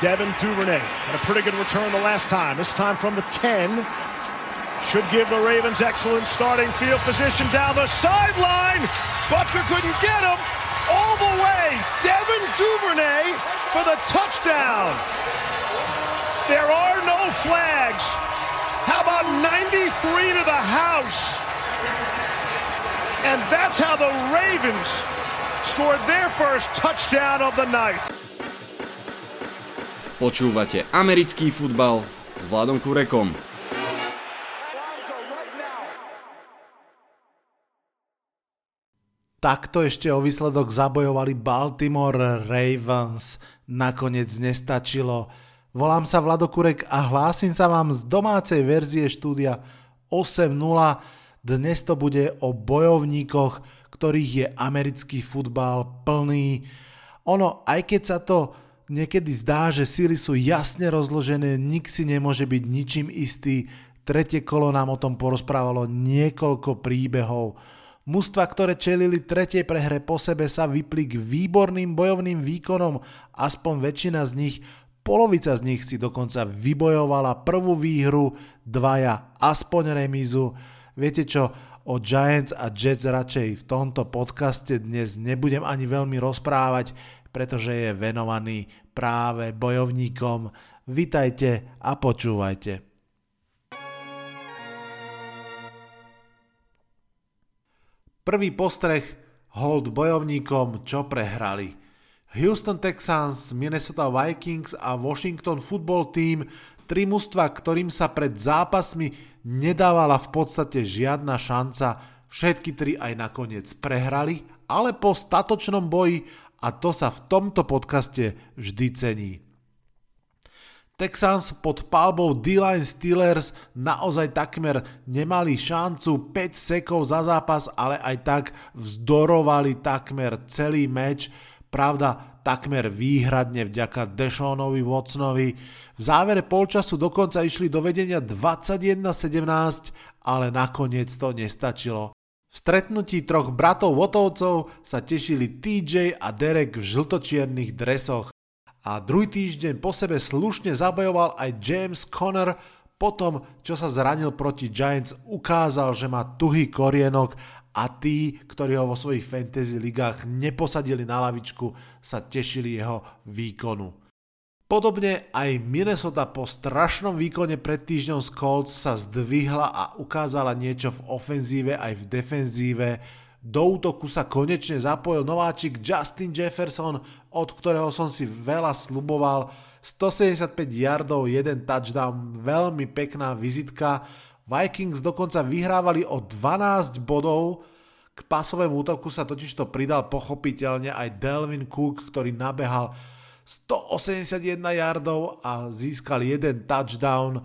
Devin Duvernay had a pretty good return the last time. This time from the 10. Should give the Ravens excellent starting field position down the sideline. Butker couldn't get him all the way. Devin Duvernay for the touchdown. There are no flags. How about 93 to the house? And that's how the Ravens scored their first touchdown of the night. Počúvate americký futbal s Vladom Kurekom. Takto ešte o výsledok zabojovali Baltimore Ravens. Nakoniec nestačilo. Volám sa Vlado Kurek a hlásim sa vám z domácej verzie štúdia 8.0. Dnes to bude o bojovníkoch, ktorých je americký futbal plný. Ono, aj keď sa to niekedy zdá, že síly sú jasne rozložené, nik si nemôže byť ničím istý. Tretie kolo nám o tom porozprávalo niekoľko príbehov. Mužstva, ktoré čelili tretej prehre po sebe sa vypli k výborným bojovným výkonom, aspoň väčšina z nich, polovica z nich si dokonca vybojovala prvú výhru, dvaja aspoň remizu. Viete čo, o Giants a Jets radšej v tomto podcaste dnes nebudem ani veľmi rozprávať, pretože je venovaný práve bojovníkom. Vitajte a počúvajte. Prvý postreh hold bojovníkom, čo prehrali. Houston Texans, Minnesota Vikings a Washington Football Team, tri mužstva, ktorým sa pred zápasmi nedávala v podstate žiadna šanca, všetky tri aj nakoniec prehrali, ale po statočnom boji a to sa v tomto podcaste vždy cení. Texans pod palbou D-Line Steelers naozaj takmer nemali šancu 5 sekov za zápas, ale aj tak vzdorovali takmer celý meč. Pravda, takmer výhradne vďaka Deshaunovi Watsonovi. V závere polčasu dokonca išli do vedenia 21-17, ale nakoniec to nestačilo. Stretnutí troch bratov Votovcov sa tešili TJ a Derek v žltočiernych dresoch a druhý týždeň po sebe slušne zabojoval aj James Conner, potom čo sa zranil proti Giants ukázal, že má tuhý korienok a tí, ktorí ho vo svojich fantasy ligách neposadili na lavičku, sa tešili jeho výkonu. Podobne aj Minnesota po strašnom výkone pred týždňom z Colts sa zdvihla a ukázala niečo v ofenzíve aj v defenzíve, do útoku sa konečne zapojil nováčik Justin Jefferson, od ktorého som si veľa sluboval. 175 yardov, jeden touchdown, veľmi pekná vizitka. Vikings dokonca vyhrávali o 12 bodov, k pasovému útoku sa totižto pridal pochopiteľne aj Delvin Cook, ktorý nabehal 181 yardov a získal jeden touchdown.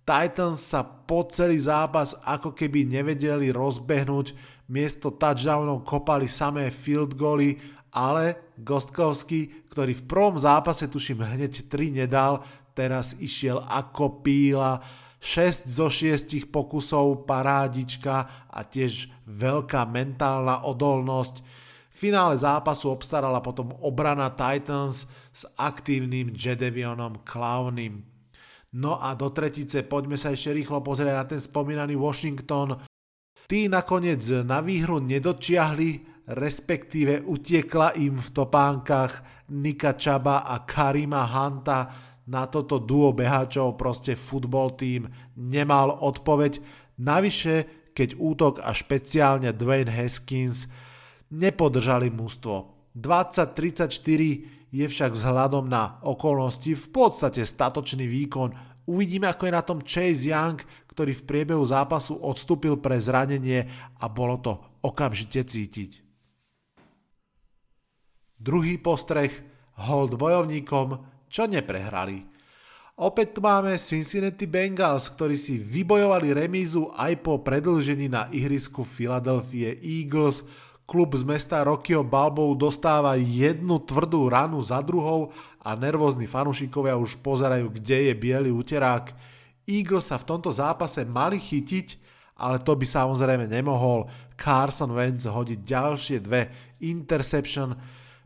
Titans sa po celý zápas ako keby nevedeli rozbehnúť, miesto touchdownov kopali samé field goly, ale Gostkovský, ktorý v prvom zápase tuším hneď 3 nedal, teraz išiel ako píla, 6 zo 6 pokusov, parádička a tiež veľká mentálna odolnosť. Finále zápasu obstarala potom obrana Titans s aktívnym Jedevionom Clownym. No a do tretice poďme sa ešte rýchlo pozrieť na ten spomínaný Washington, Tí nakoniec na výhru nedočiahli, respektíve utiekla im v topánkach Nika Čaba a Karima Hanta. Na toto duo behačov proste football tým nemal odpoveď. Navyše, keď útok a špeciálne Dwayne Haskins nepodržali mužstvo. 20-34 je však vzhľadom na okolnosti v podstate statočný výkon Uvidíme, ako je na tom Chase Young, ktorý v priebehu zápasu odstúpil pre zranenie a bolo to okamžite cítiť. Druhý postreh, hold bojovníkom, čo neprehrali. Opäť tu máme Cincinnati Bengals, ktorí si vybojovali remízu aj po predlžení na ihrisku Philadelphia Eagles, Klub z mesta Rockyho Balbou dostáva jednu tvrdú ranu za druhou a nervózni fanúšikovia už pozerajú, kde je biely uterák. Eagles sa v tomto zápase mali chytiť, ale to by samozrejme nemohol Carson Wentz hodiť ďalšie dve interception.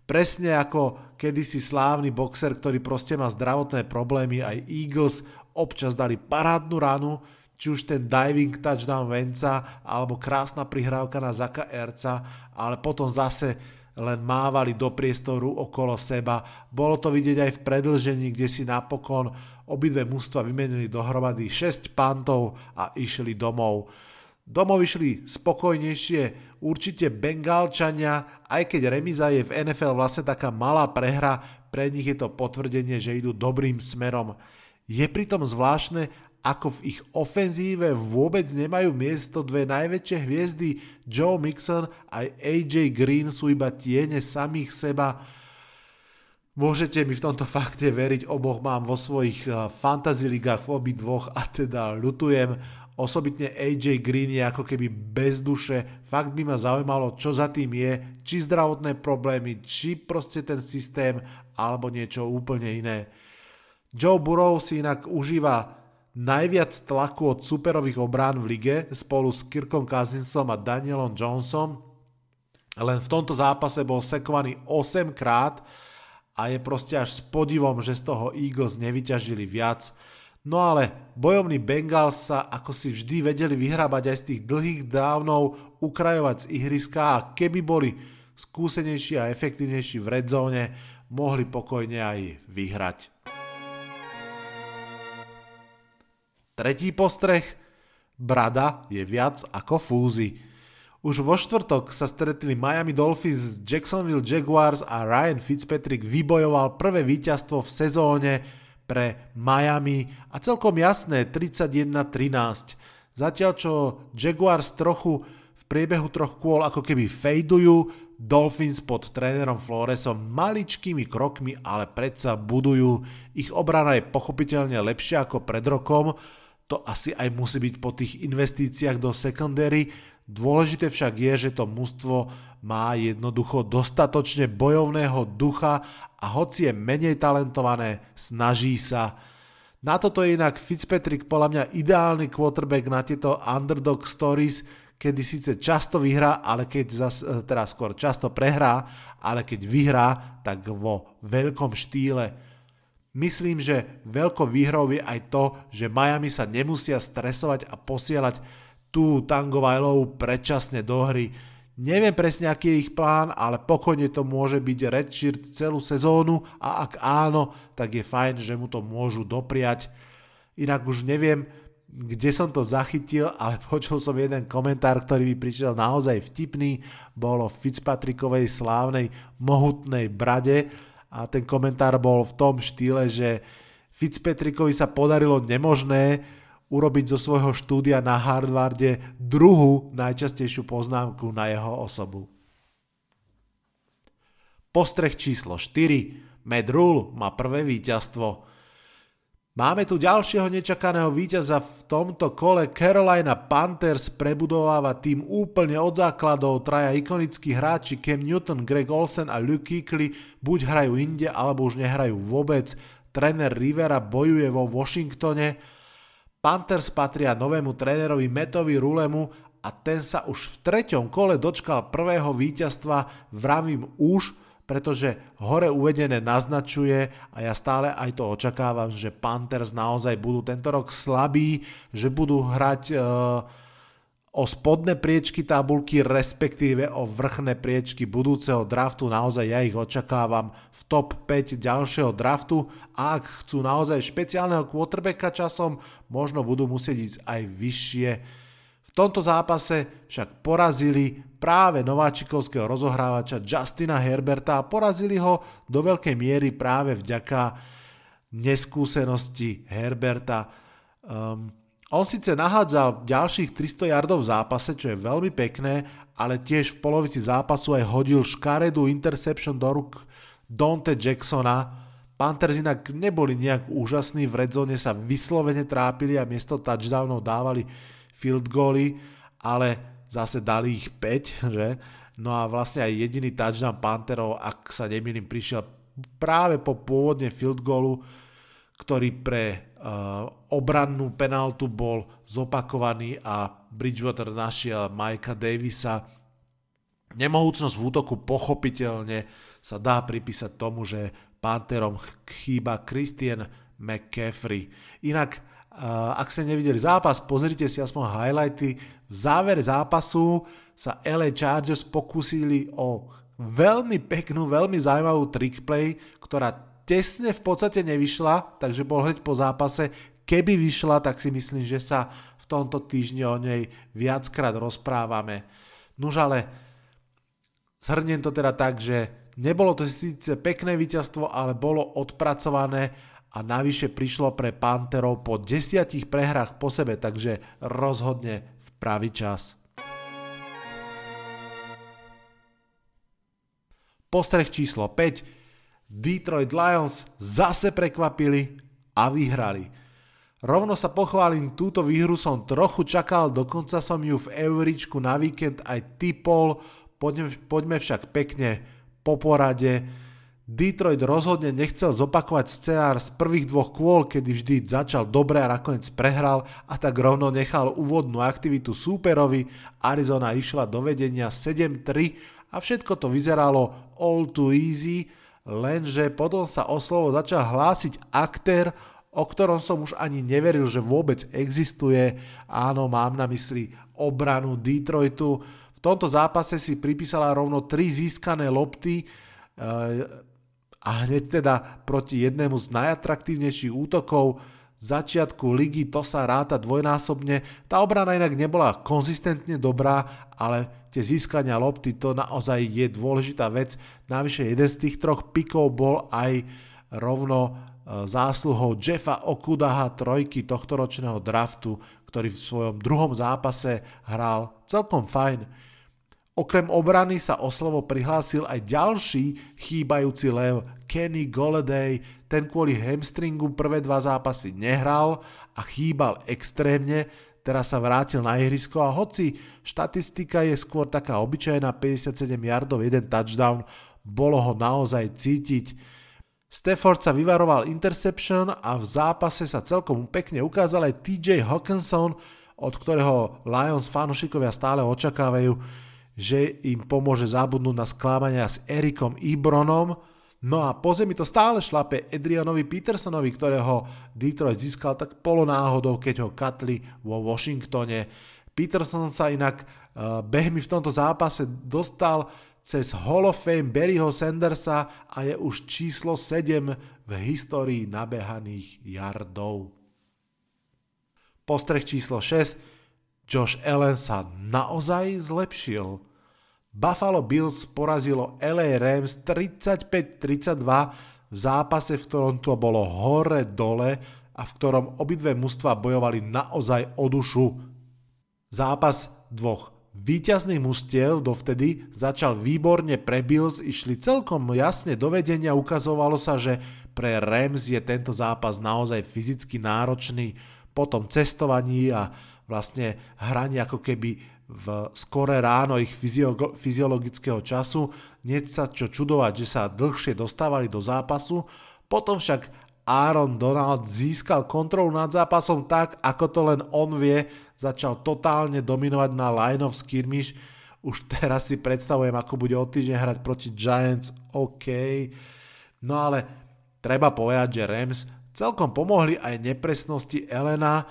Presne ako kedysi slávny boxer, ktorý proste má zdravotné problémy, aj Eagles občas dali parádnu ranu, či už ten diving touchdown Venca, alebo krásna prihrávka na Zaka Erca, ale potom zase len mávali do priestoru okolo seba. Bolo to vidieť aj v predlžení, kde si napokon obidve mužstva vymenili dohromady 6 pantov a išli domov. Domov išli spokojnejšie určite Bengálčania, aj keď remiza je v NFL vlastne taká malá prehra, pre nich je to potvrdenie, že idú dobrým smerom. Je pritom zvláštne, ako v ich ofenzíve vôbec nemajú miesto dve najväčšie hviezdy Joe Mixon aj AJ Green sú iba tiene samých seba. Môžete mi v tomto fakte veriť, oboch mám vo svojich eh, fantasy ligách v obi dvoch a teda ľutujem. Osobitne AJ Green je ako keby bez duše, fakt by ma zaujímalo, čo za tým je, či zdravotné problémy, či proste ten systém, alebo niečo úplne iné. Joe Burrow si inak užíva najviac tlaku od superových obrán v lige spolu s Kirkom Cousinsom a Danielom Johnson. Len v tomto zápase bol sekovaný 8 krát a je proste až s podivom, že z toho Eagles nevyťažili viac. No ale bojovní Bengals sa ako si vždy vedeli vyhrábať aj z tých dlhých dávnov, ukrajovať z ihriska a keby boli skúsenejší a efektívnejší v redzone, mohli pokojne aj vyhrať. Tretí postreh. Brada je viac ako fúzy. Už vo štvrtok sa stretli Miami Dolphins, Jacksonville Jaguars a Ryan Fitzpatrick vybojoval prvé víťazstvo v sezóne pre Miami a celkom jasné 31-13. Zatiaľ čo Jaguars trochu v priebehu troch kôl ako keby fejdujú, Dolphins pod trénerom Floresom maličkými krokmi, ale predsa budujú. Ich obrana je pochopiteľne lepšia ako pred rokom, to asi aj musí byť po tých investíciách do secondary. Dôležité však je, že to mužstvo má jednoducho dostatočne bojovného ducha a hoci je menej talentované, snaží sa. Na toto je inak Fitzpatrick podľa mňa ideálny quarterback na tieto underdog stories, kedy síce často vyhrá, ale keď zas, e, teda skôr často prehrá, ale keď vyhrá, tak vo veľkom štýle. Myslím, že veľkou výhrou je aj to, že Miami sa nemusia stresovať a posielať tú Tango Vailovú predčasne do hry Neviem presne, aký je ich plán, ale pokojne to môže byť Redshirt celú sezónu a ak áno, tak je fajn, že mu to môžu dopriať. Inak už neviem, kde som to zachytil, ale počul som jeden komentár, ktorý mi prišiel naozaj vtipný. Bolo v Fitzpatrickovej slávnej mohutnej brade a ten komentár bol v tom štýle, že Fitzpatrickovi sa podarilo nemožné, urobiť zo svojho štúdia na Harvarde druhú najčastejšiu poznámku na jeho osobu. Postreh číslo 4. Matt Rule má prvé víťazstvo. Máme tu ďalšieho nečakaného víťaza v tomto kole. Carolina Panthers prebudováva tým úplne od základov. Traja ikonickí hráči Cam Newton, Greg Olsen a Luke Kuechly buď hrajú inde, alebo už nehrajú vôbec. Tréner Rivera bojuje vo Washingtone Panthers patria novému trénerovi Metovi Rulemu a ten sa už v treťom kole dočkal prvého víťazstva, vravím už, pretože hore uvedené naznačuje a ja stále aj to očakávam, že Panthers naozaj budú tento rok slabí, že budú hrať uh, o spodné priečky tabulky, respektíve o vrchné priečky budúceho draftu. Naozaj ja ich očakávam v top 5 ďalšieho draftu a ak chcú naozaj špeciálneho quarterbacka časom, možno budú musieť ísť aj vyššie. Tomto zápase však porazili práve nováčikovského rozohrávača Justina Herberta a porazili ho do veľkej miery práve vďaka neskúsenosti Herberta. Um, on síce nahádzal ďalších 300 yardov v zápase, čo je veľmi pekné, ale tiež v polovici zápasu aj hodil škaredú interception do ruk Dante Jacksona. Panthers inak neboli nejak úžasní, v redzone sa vyslovene trápili a miesto touchdownov dávali field goally, ale zase dali ich 5, že? No a vlastne aj jediný touchdown Pantherov, ak sa nemýlim, prišiel práve po pôvodne field goalu, ktorý pre uh, obrannú penaltu bol zopakovaný a Bridgewater našiel Majka Davisa. Nemohúcnosť v útoku pochopiteľne sa dá pripísať tomu, že Panterom chýba Christian McCaffrey. Inak, ak ste nevideli zápas, pozrite si aspoň highlighty. V závere zápasu sa LA Chargers pokúsili o veľmi peknú, veľmi zaujímavú trick play, ktorá tesne v podstate nevyšla, takže bol hneď po zápase. Keby vyšla, tak si myslím, že sa v tomto týždni o nej viackrát rozprávame. Nuž ale zhrniem to teda tak, že nebolo to síce pekné víťazstvo, ale bolo odpracované a navyše prišlo pre Panterov po desiatich prehrách po sebe, takže rozhodne v pravý čas. Postreh číslo 5 Detroit Lions zase prekvapili a vyhrali. Rovno sa pochválim, túto výhru som trochu čakal, dokonca som ju v Euričku na víkend aj typol, poďme, poďme však pekne po porade. Detroit rozhodne nechcel zopakovať scenár z prvých dvoch kôl, kedy vždy začal dobre a nakoniec prehral a tak rovno nechal úvodnú aktivitu súperovi. Arizona išla do vedenia 7-3 a všetko to vyzeralo all too easy, Lenže potom sa o slovo začal hlásiť aktér, o ktorom som už ani neveril, že vôbec existuje. Áno, mám na mysli obranu Detroitu. V tomto zápase si pripísala rovno 3 získané lopty eh, a hneď teda proti jednému z najatraktívnejších útokov začiatku ligy to sa ráta dvojnásobne. Tá obrana inak nebola konzistentne dobrá, ale tie získania lopty to naozaj je dôležitá vec. Navyše jeden z tých troch pikov bol aj rovno e, zásluhou Jeffa Okudaha trojky tohtoročného draftu, ktorý v svojom druhom zápase hral celkom fajn. Okrem obrany sa o slovo prihlásil aj ďalší chýbajúci lev Kenny Golladay, ten kvôli hamstringu prvé dva zápasy nehral a chýbal extrémne, teraz sa vrátil na ihrisko a hoci štatistika je skôr taká obyčajná 57 yardov, jeden touchdown, bolo ho naozaj cítiť. Stafford sa vyvaroval interception a v zápase sa celkom pekne ukázal aj TJ Hawkinson, od ktorého Lions fanúšikovia stále očakávajú, že im pomôže zabudnúť na sklámania s Erikom Ibronom. No a po zemi to stále šlape Adrianovi Petersonovi, ktorého Detroit získal tak polonáhodou, keď ho katli vo Washingtone. Peterson sa inak uh, behmi v tomto zápase dostal cez Hall of Fame Barryho Sandersa a je už číslo 7 v histórii nabehaných yardov. Postreh číslo 6 Josh Allen sa naozaj zlepšil. Buffalo Bills porazilo LA Rams 35-32 v zápase, v ktorom to bolo hore-dole a v ktorom obidve mužstva bojovali naozaj o dušu. Zápas dvoch víťazných mustiev dovtedy začal výborne pre Bills, išli celkom jasne do vedenia, ukazovalo sa, že pre Rams je tento zápas naozaj fyzicky náročný po tom cestovaní a vlastne hranie ako keby v skore ráno ich fyziologického času, nie sa čo čudovať, že sa dlhšie dostávali do zápasu, potom však Aaron Donald získal kontrolu nad zápasom tak, ako to len on vie, začal totálne dominovať na line of skirmish, už teraz si predstavujem, ako bude o týždeň hrať proti Giants, OK, no ale treba povedať, že Rams celkom pomohli aj nepresnosti Elena,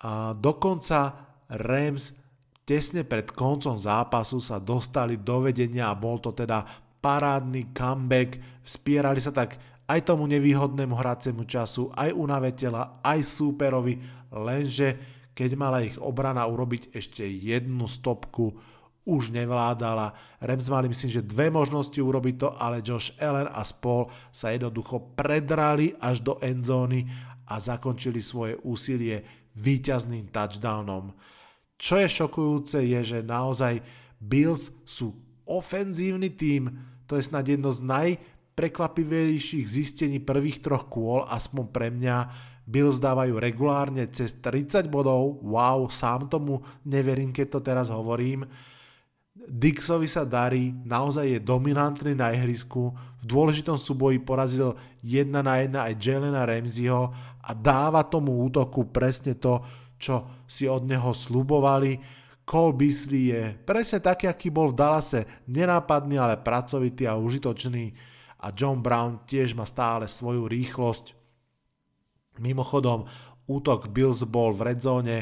a dokonca Rams tesne pred koncom zápasu sa dostali do vedenia a bol to teda parádny comeback, vspierali sa tak aj tomu nevýhodnému hracemu času, aj unavetela, aj súperovi, lenže keď mala ich obrana urobiť ešte jednu stopku, už nevládala. Rams mali myslím, že dve možnosti urobiť to, ale Josh Allen a spol sa jednoducho predrali až do endzóny a zakončili svoje úsilie víťazným touchdownom. Čo je šokujúce je, že naozaj Bills sú ofenzívny tím, to je snad jedno z najprekvapivejších zistení prvých troch kôl, aspoň pre mňa. Bills dávajú regulárne cez 30 bodov, wow, sám tomu neverím, keď to teraz hovorím. Dixovi sa darí, naozaj je dominantný na ihrisku, v dôležitom súboji porazil 1 na 1 aj Jelena Ramseyho a dáva tomu útoku presne to, čo si od neho slubovali. Cole Beasley je presne taký, aký bol v Dallase, nenápadný, ale pracovitý a užitočný. a John Brown tiež má stále svoju rýchlosť. Mimochodom, útok Bills bol v redzone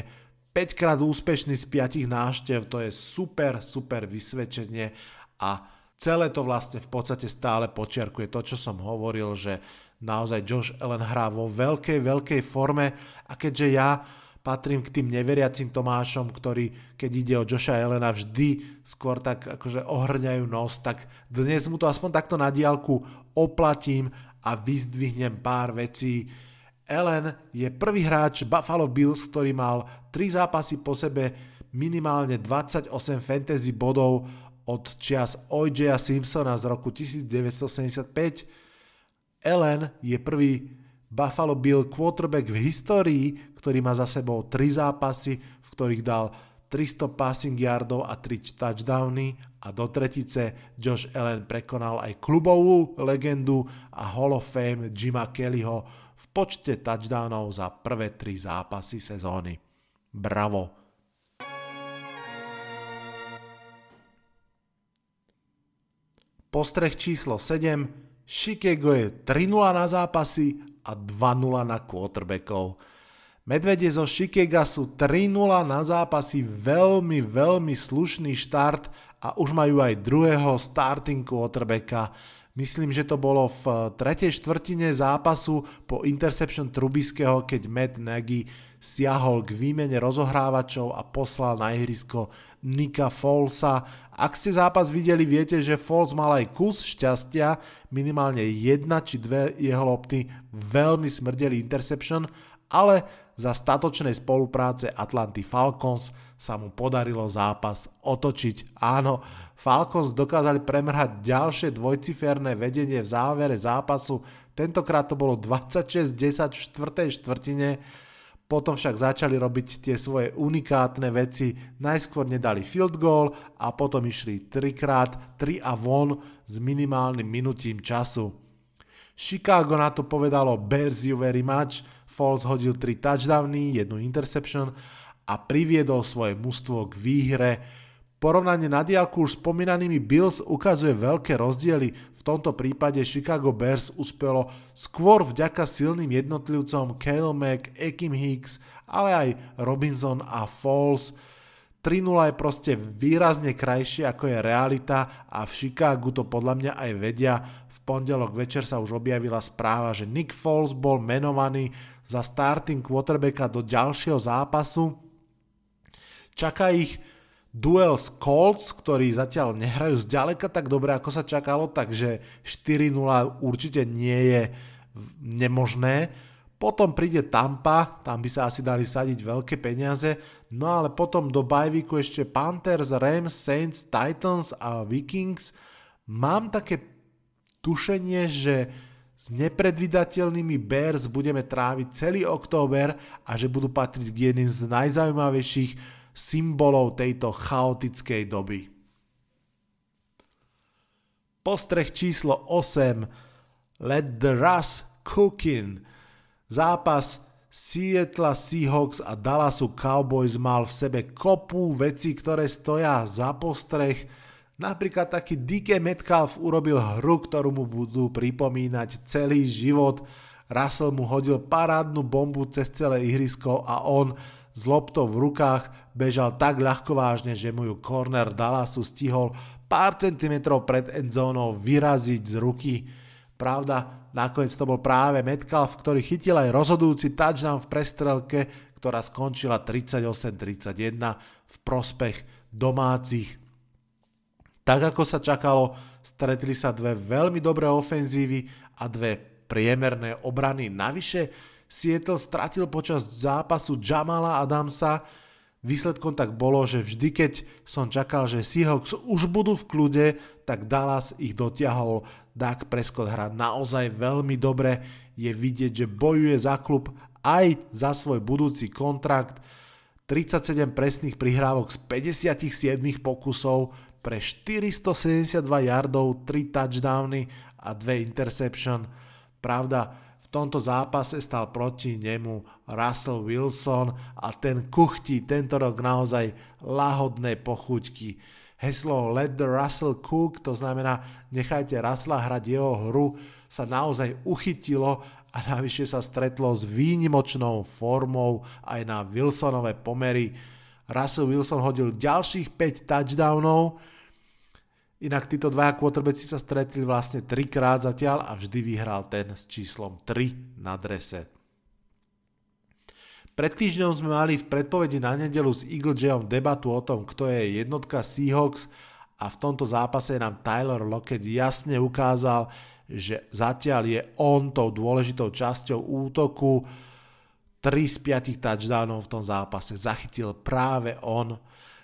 5 krát úspešný z 5 náštev, to je super, super vysvedčenie a celé to vlastne v podstate stále počiarkuje to, čo som hovoril, že naozaj Josh Allen hrá vo veľkej, veľkej forme a keďže ja patrím k tým neveriacim Tomášom, ktorí, keď ide o Josha Elena, vždy skôr tak akože ohrňajú nos, tak dnes mu to aspoň takto na diálku oplatím a vyzdvihnem pár vecí. Ellen je prvý hráč Buffalo Bills, ktorý mal 3 zápasy po sebe minimálne 28 fantasy bodov od čias O.J. Simpsona z roku 1975. Ellen je prvý Buffalo Bill quarterback v histórii, ktorý má za sebou 3 zápasy, v ktorých dal 300 passing yardov a 3 touchdowny a do tretice Josh Allen prekonal aj klubovú legendu a Hall of Fame Jima Kellyho v počte touchdownov za prvé 3 zápasy sezóny. Bravo! Postreh číslo 7. Chicago je 3-0 na zápasy a 2-0 na quarterbackov. Medvede zo Chicago sú 3-0 na zápasy, veľmi, veľmi slušný štart a už majú aj druhého starting quarterbacka. Myslím, že to bolo v tretej štvrtine zápasu po interception Trubiského, keď Matt Nagy siahol k výmene rozohrávačov a poslal na ihrisko Nika Folsa. Ak ste zápas videli, viete, že Foles mal aj kus šťastia, minimálne jedna či dve jeho lopty veľmi smrdeli interception, ale za statočnej spolupráce Atlanty Falcons sa mu podarilo zápas otočiť. Áno, Falcons dokázali premrhať ďalšie dvojciferné vedenie v závere zápasu, tentokrát to bolo 26-10 v štvrtej štvrtine, potom však začali robiť tie svoje unikátne veci, najskôr nedali field goal a potom išli 3 krát 3 a von s minimálnym minutím času. Chicago na to povedalo Bears you very much, Falls hodil 3 touchdowny, jednu interception a priviedol svoje mužstvo k výhre. Porovnanie na diálku už spomínanými Bills ukazuje veľké rozdiely. V tomto prípade Chicago Bears uspelo skôr vďaka silným jednotlivcom Kale Mack, Ekim Hicks, ale aj Robinson a Falls. 3-0 je proste výrazne krajšie ako je realita a v Chicagu to podľa mňa aj vedia. V pondelok večer sa už objavila správa, že Nick Foles bol menovaný za starting quarterbacka do ďalšieho zápasu. Čaká ich duel s Colts, ktorí zatiaľ nehrajú zďaleka tak dobre, ako sa čakalo, takže 4-0 určite nie je nemožné. Potom príde Tampa, tam by sa asi dali sadiť veľké peniaze, no ale potom do bajvíku ešte Panthers, Rams, Saints, Titans a Vikings. Mám také tušenie, že s nepredvydateľnými Bears budeme tráviť celý október a že budú patriť k jedným z najzaujímavejších symbolov tejto chaotickej doby. Postreh číslo 8 Let the Russ Cookin Zápas Seattle Seahawks a Dallasu Cowboys mal v sebe kopu veci, ktoré stoja za postreh. Napríklad taký DK Metcalf urobil hru, ktorú mu budú pripomínať celý život. Russell mu hodil parádnu bombu cez celé ihrisko a on s loptou v rukách bežal tak ľahkovážne, že mu ju corner Dallasu stihol pár centimetrov pred endzónou vyraziť z ruky. Pravda, nakoniec to bol práve Metcalf, ktorý chytil aj rozhodujúci touchdown v prestrelke, ktorá skončila 38-31 v prospech domácich. Tak ako sa čakalo, stretli sa dve veľmi dobré ofenzívy a dve priemerné obrany. Navyše Seattle stratil počas zápasu Jamala Adamsa, Výsledkom tak bolo, že vždy keď som čakal, že Seahawks už budú v kľude, tak Dallas ich dotiahol. Dak Prescott hrá naozaj veľmi dobre. Je vidieť, že bojuje za klub aj za svoj budúci kontrakt. 37 presných prihrávok z 57 pokusov pre 472 yardov, 3 touchdowny a 2 interception. Pravda, tomto zápase stal proti nemu Russell Wilson a ten kuchtí tento rok naozaj lahodné pochuťky. heslo Let the Russell cook, to znamená nechajte Russella hrať jeho hru, sa naozaj uchytilo a navyše sa stretlo s výnimočnou formou aj na Wilsonové pomery. Russell Wilson hodil ďalších 5 touchdownov, inak títo dvaja quarterbacki sa stretli vlastne trikrát zatiaľ a vždy vyhral ten s číslom 3 na drese. Pred týždňom sme mali v predpovedi na nedelu s Eagle Jayom debatu o tom, kto je jednotka Seahawks a v tomto zápase nám Tyler Lockett jasne ukázal, že zatiaľ je on tou dôležitou časťou útoku. 3 z 5 touchdownov v tom zápase zachytil práve on.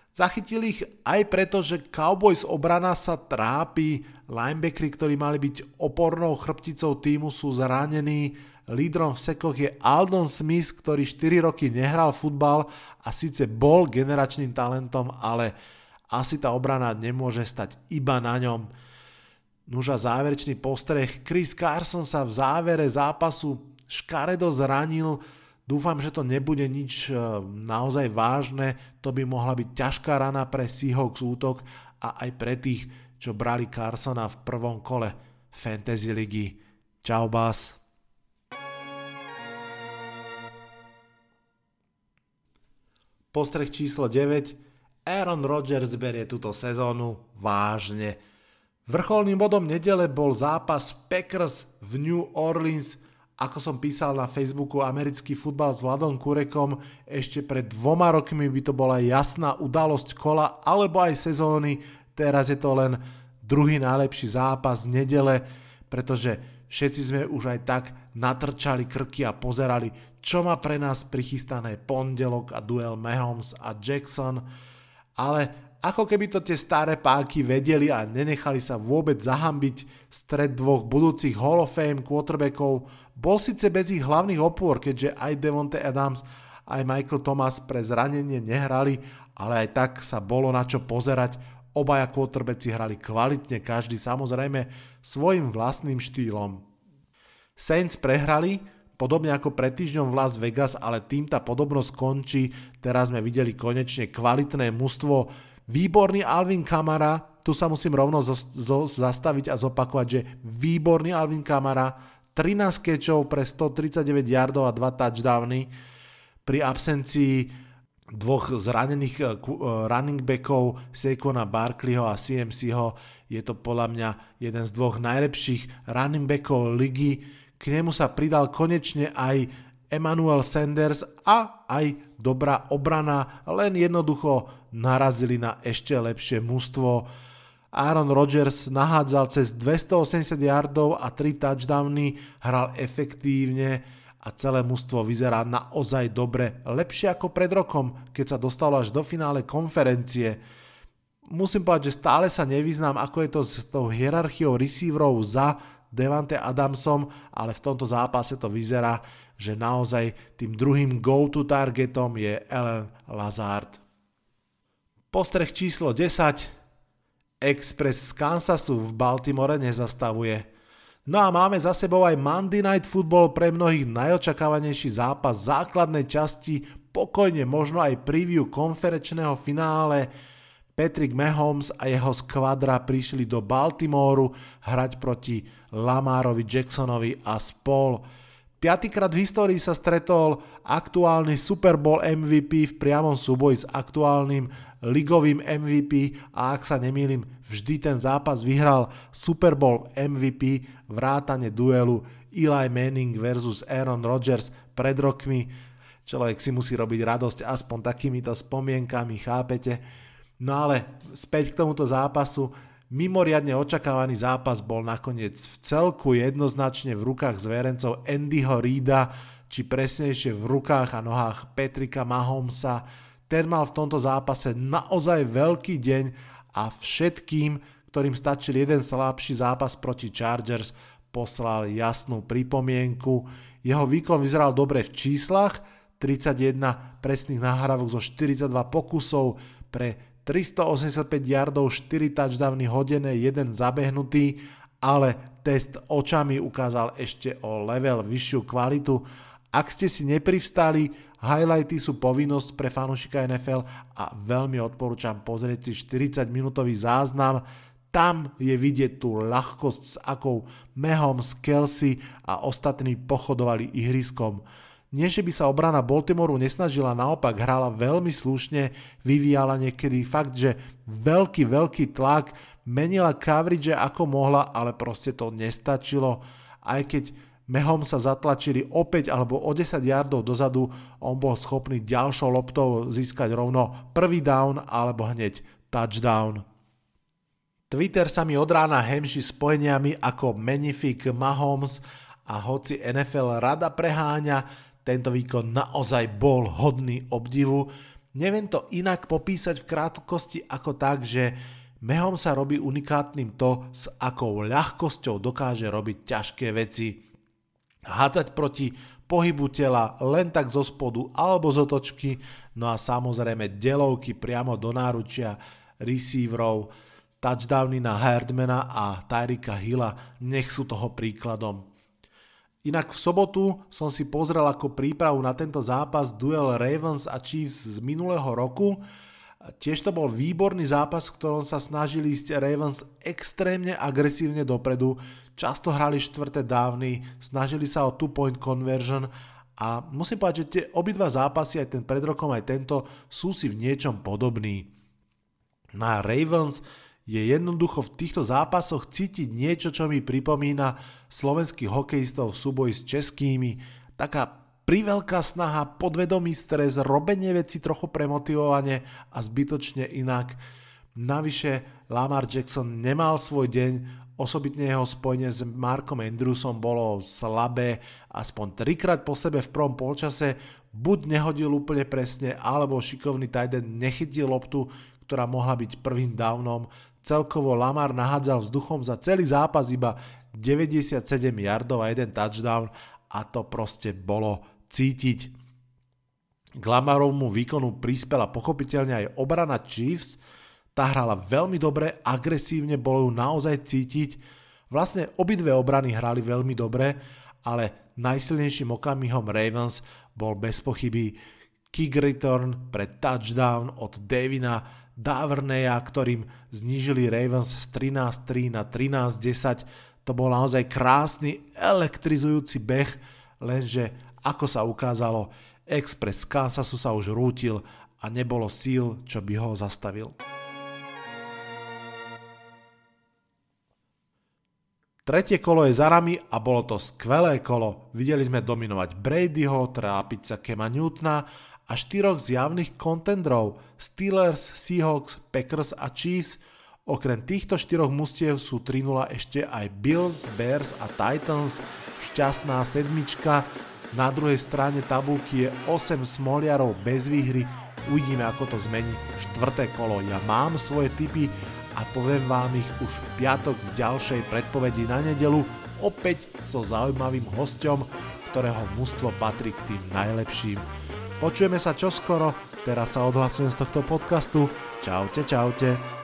Zachytil ich aj preto, že Cowboys obrana sa trápi, linebackery, ktorí mali byť opornou chrbticou týmu, sú zranení, Lídrom v sekoch je Aldon Smith, ktorý 4 roky nehral futbal a síce bol generačným talentom, ale asi tá obrana nemôže stať iba na ňom. Nuža záverečný postreh. Chris Carson sa v závere zápasu škaredo zranil. Dúfam, že to nebude nič e, naozaj vážne. To by mohla byť ťažká rana pre Seahawks útok a aj pre tých, čo brali Carsona v prvom kole Fantasy ligy. Čau, Bas. Postreh číslo 9. Aaron Rodgers berie túto sezónu vážne. Vrcholným bodom nedele bol zápas Packers v New Orleans. Ako som písal na Facebooku americký futbal s Vladom Kurekom, ešte pred dvoma rokmi by to bola jasná udalosť kola alebo aj sezóny. Teraz je to len druhý najlepší zápas nedele, pretože všetci sme už aj tak natrčali krky a pozerali, čo má pre nás prichystané pondelok a duel Mahomes a Jackson, ale ako keby to tie staré páky vedeli a nenechali sa vôbec zahambiť stred dvoch budúcich Hall of Fame quarterbackov, bol síce bez ich hlavných opôr, keďže aj Devonte Adams aj Michael Thomas pre zranenie nehrali, ale aj tak sa bolo na čo pozerať. Obaja quarterbacki hrali kvalitne, každý samozrejme svojim vlastným štýlom. Saints prehrali, Podobne ako pred týždňom v Las Vegas, ale tým tá podobnosť končí. Teraz sme videli konečne kvalitné mužstvo. Výborný Alvin Kamara, tu sa musím rovno zo, zo, zastaviť a zopakovať, že výborný Alvin Kamara, 13 kečov pre 139 yardov a 2 touchdowny. Pri absencii dvoch zranených uh, running backov, Saquona Barkleyho a CMCho, je to podľa mňa jeden z dvoch najlepších running backov ligy k nemu sa pridal konečne aj Emmanuel Sanders a aj dobrá obrana, len jednoducho narazili na ešte lepšie mužstvo. Aaron Rodgers nahádzal cez 280 yardov a 3 touchdowny, hral efektívne a celé mužstvo vyzerá naozaj dobre, lepšie ako pred rokom, keď sa dostalo až do finále konferencie. Musím povedať, že stále sa nevyznám, ako je to s tou hierarchiou receiverov za Devante Adamsom, ale v tomto zápase to vyzerá, že naozaj tým druhým go-to targetom je Ellen Lazard. Postreh číslo 10. Express z Kansasu v Baltimore nezastavuje. No a máme za sebou aj Monday Night Football pre mnohých najočakávanejší zápas základnej časti, pokojne možno aj preview konferečného finále, Patrick Mahomes a jeho skvadra prišli do Baltimoru hrať proti Lamarovi Jacksonovi a spol. Piatýkrát v histórii sa stretol aktuálny Super Bowl MVP v priamom súboji s aktuálnym ligovým MVP a ak sa nemýlim, vždy ten zápas vyhral Super Bowl MVP vrátane duelu Eli Manning versus Aaron Rodgers pred rokmi. Človek si musí robiť radosť aspoň takýmito spomienkami, chápete? No ale späť k tomuto zápasu. Mimoriadne očakávaný zápas bol nakoniec v celku jednoznačne v rukách zverencov Andyho Reida, či presnejšie v rukách a nohách Petrika Mahomesa. Ten mal v tomto zápase naozaj veľký deň a všetkým, ktorým stačil jeden slabší zápas proti Chargers, poslal jasnú pripomienku. Jeho výkon vyzeral dobre v číslach, 31 presných nahrávok zo 42 pokusov pre 385 yardov, 4 touchdowny hodené, 1 zabehnutý, ale test očami ukázal ešte o level vyššiu kvalitu Ak ste si neprivstali, highlighty sú povinnosť pre fanúšika NFL a veľmi odporúčam pozrieť si 40 minútový záznam. Tam je vidieť tú ľahkosť, s akou Mehom, Kelsey a ostatní pochodovali ihriskom. Nie, že by sa obrana Baltimoru nesnažila, naopak hrala veľmi slušne, vyvíjala niekedy fakt, že veľký, veľký tlak, menila coverage ako mohla, ale proste to nestačilo. Aj keď Mehom sa zatlačili opäť alebo o 10 yardov dozadu, on bol schopný ďalšou loptou získať rovno prvý down alebo hneď touchdown. Twitter sa mi od rána hemži spojeniami ako Magnific Mahomes a hoci NFL rada preháňa, tento výkon naozaj bol hodný obdivu. Neviem to inak popísať v krátkosti ako tak, že Mehom sa robí unikátnym to, s akou ľahkosťou dokáže robiť ťažké veci hádzať proti pohybu tela len tak zo spodu alebo z otočky, no a samozrejme delovky priamo do náručia receiverov, touchdowny na Herdmana a Tyrika Hilla, nech sú toho príkladom. Inak v sobotu som si pozrel ako prípravu na tento zápas duel Ravens a Chiefs z minulého roku, Tiež to bol výborný zápas, v ktorom sa snažili ísť Ravens extrémne agresívne dopredu, často hrali štvrté dávny, snažili sa o two-point conversion a musím povedať, že tie obidva zápasy, aj ten pred rokom, aj tento, sú si v niečom podobní. Na Ravens je jednoducho v týchto zápasoch cítiť niečo, čo mi pripomína slovenských hokejistov v súboji s českými. Taká priveľká snaha, podvedomý stres, robenie veci trochu premotivovane a zbytočne inak. Navyše Lamar Jackson nemal svoj deň, osobitne jeho spojenie s Markom Andrewsom bolo slabé, aspoň trikrát po sebe v prvom polčase buď nehodil úplne presne, alebo šikovný Tyden nechytil loptu, ktorá mohla byť prvým downom. Celkovo Lamar nahádzal vzduchom za celý zápas iba 97 yardov a jeden touchdown a to proste bolo cítiť. K Lamarovmu výkonu prispela pochopiteľne aj obrana Chiefs, tá hrala veľmi dobre, agresívne, bolo ju naozaj cítiť. Vlastne obidve obrany hrali veľmi dobre, ale najsilnejším okamihom Ravens bol bez pochyby kick return pre touchdown od Davina Daverneya, ktorým znížili Ravens z 13-3 na 13-10. To bol naozaj krásny, elektrizujúci beh, lenže ako sa ukázalo, Express Kansasu sa už rútil a nebolo síl, čo by ho zastavil. Tretie kolo je za nami a bolo to skvelé kolo. Videli sme dominovať Bradyho, trápiť sa Kema Newtona a štyroch zjavných kontendrov Steelers, Seahawks, Packers a Chiefs. Okrem týchto štyroch mustiev sú 3-0 ešte aj Bills, Bears a Titans. Šťastná sedmička, na druhej strane tabulky je 8 smoliarov bez výhry. Uvidíme, ako to zmení štvrté kolo. Ja mám svoje tipy a poviem vám ich už v piatok v ďalšej predpovedi na nedelu opäť so zaujímavým hostom, ktorého mužstvo patrí k tým najlepším. Počujeme sa čoskoro, teraz sa odhlasujem z tohto podcastu. Čaute, čaute.